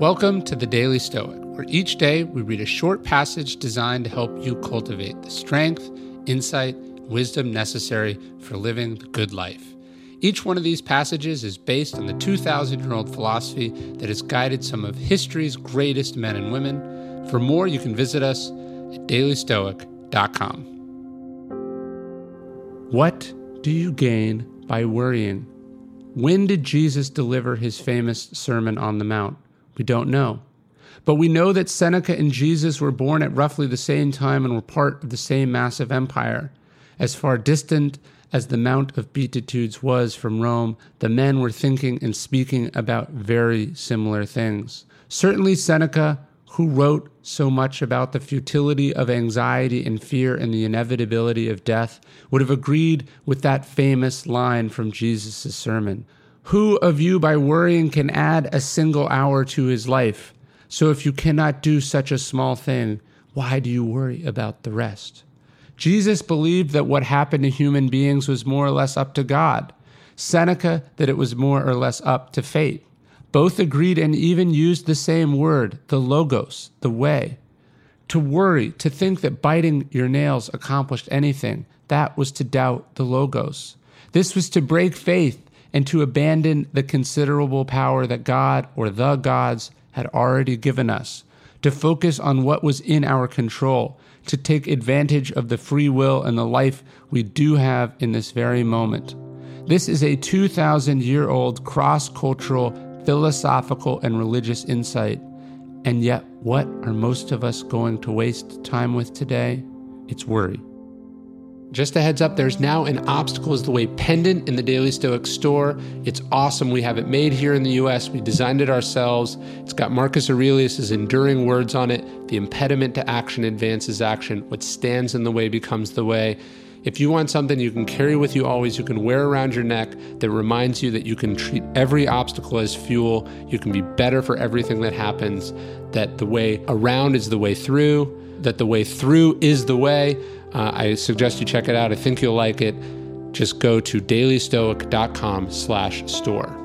Welcome to the Daily Stoic, where each day we read a short passage designed to help you cultivate the strength, insight, wisdom necessary for living the good life. Each one of these passages is based on the 2,000 year old philosophy that has guided some of history's greatest men and women. For more, you can visit us at dailystoic.com. What do you gain by worrying? When did Jesus deliver his famous Sermon on the Mount? We don't know. But we know that Seneca and Jesus were born at roughly the same time and were part of the same massive empire. As far distant as the Mount of Beatitudes was from Rome, the men were thinking and speaking about very similar things. Certainly, Seneca, who wrote so much about the futility of anxiety and fear and the inevitability of death, would have agreed with that famous line from Jesus' sermon who of you by worrying can add a single hour to his life? So if you cannot do such a small thing, why do you worry about the rest? Jesus believed that what happened to human beings was more or less up to God. Seneca, that it was more or less up to fate. Both agreed and even used the same word, the logos, the way. To worry, to think that biting your nails accomplished anything, that was to doubt the logos. This was to break faith and to abandon the considerable power that God or the gods had already given us, to focus on what was in our control, to take advantage of the free will and the life we do have in this very moment. This is a 2,000 year old cross cultural, philosophical, and religious insight. And yet, what are most of us going to waste time with today? It's worry. Just a heads up, there's now an Obstacle is the Way pendant in the Daily Stoic store. It's awesome. We have it made here in the US. We designed it ourselves. It's got Marcus Aurelius' enduring words on it. The impediment to action advances action. What stands in the way becomes the way. If you want something you can carry with you always, you can wear around your neck that reminds you that you can treat every obstacle as fuel, you can be better for everything that happens, that the way around is the way through, that the way through is the way. Uh, I suggest you check it out. I think you'll like it. Just go to dailystoic.com slash store.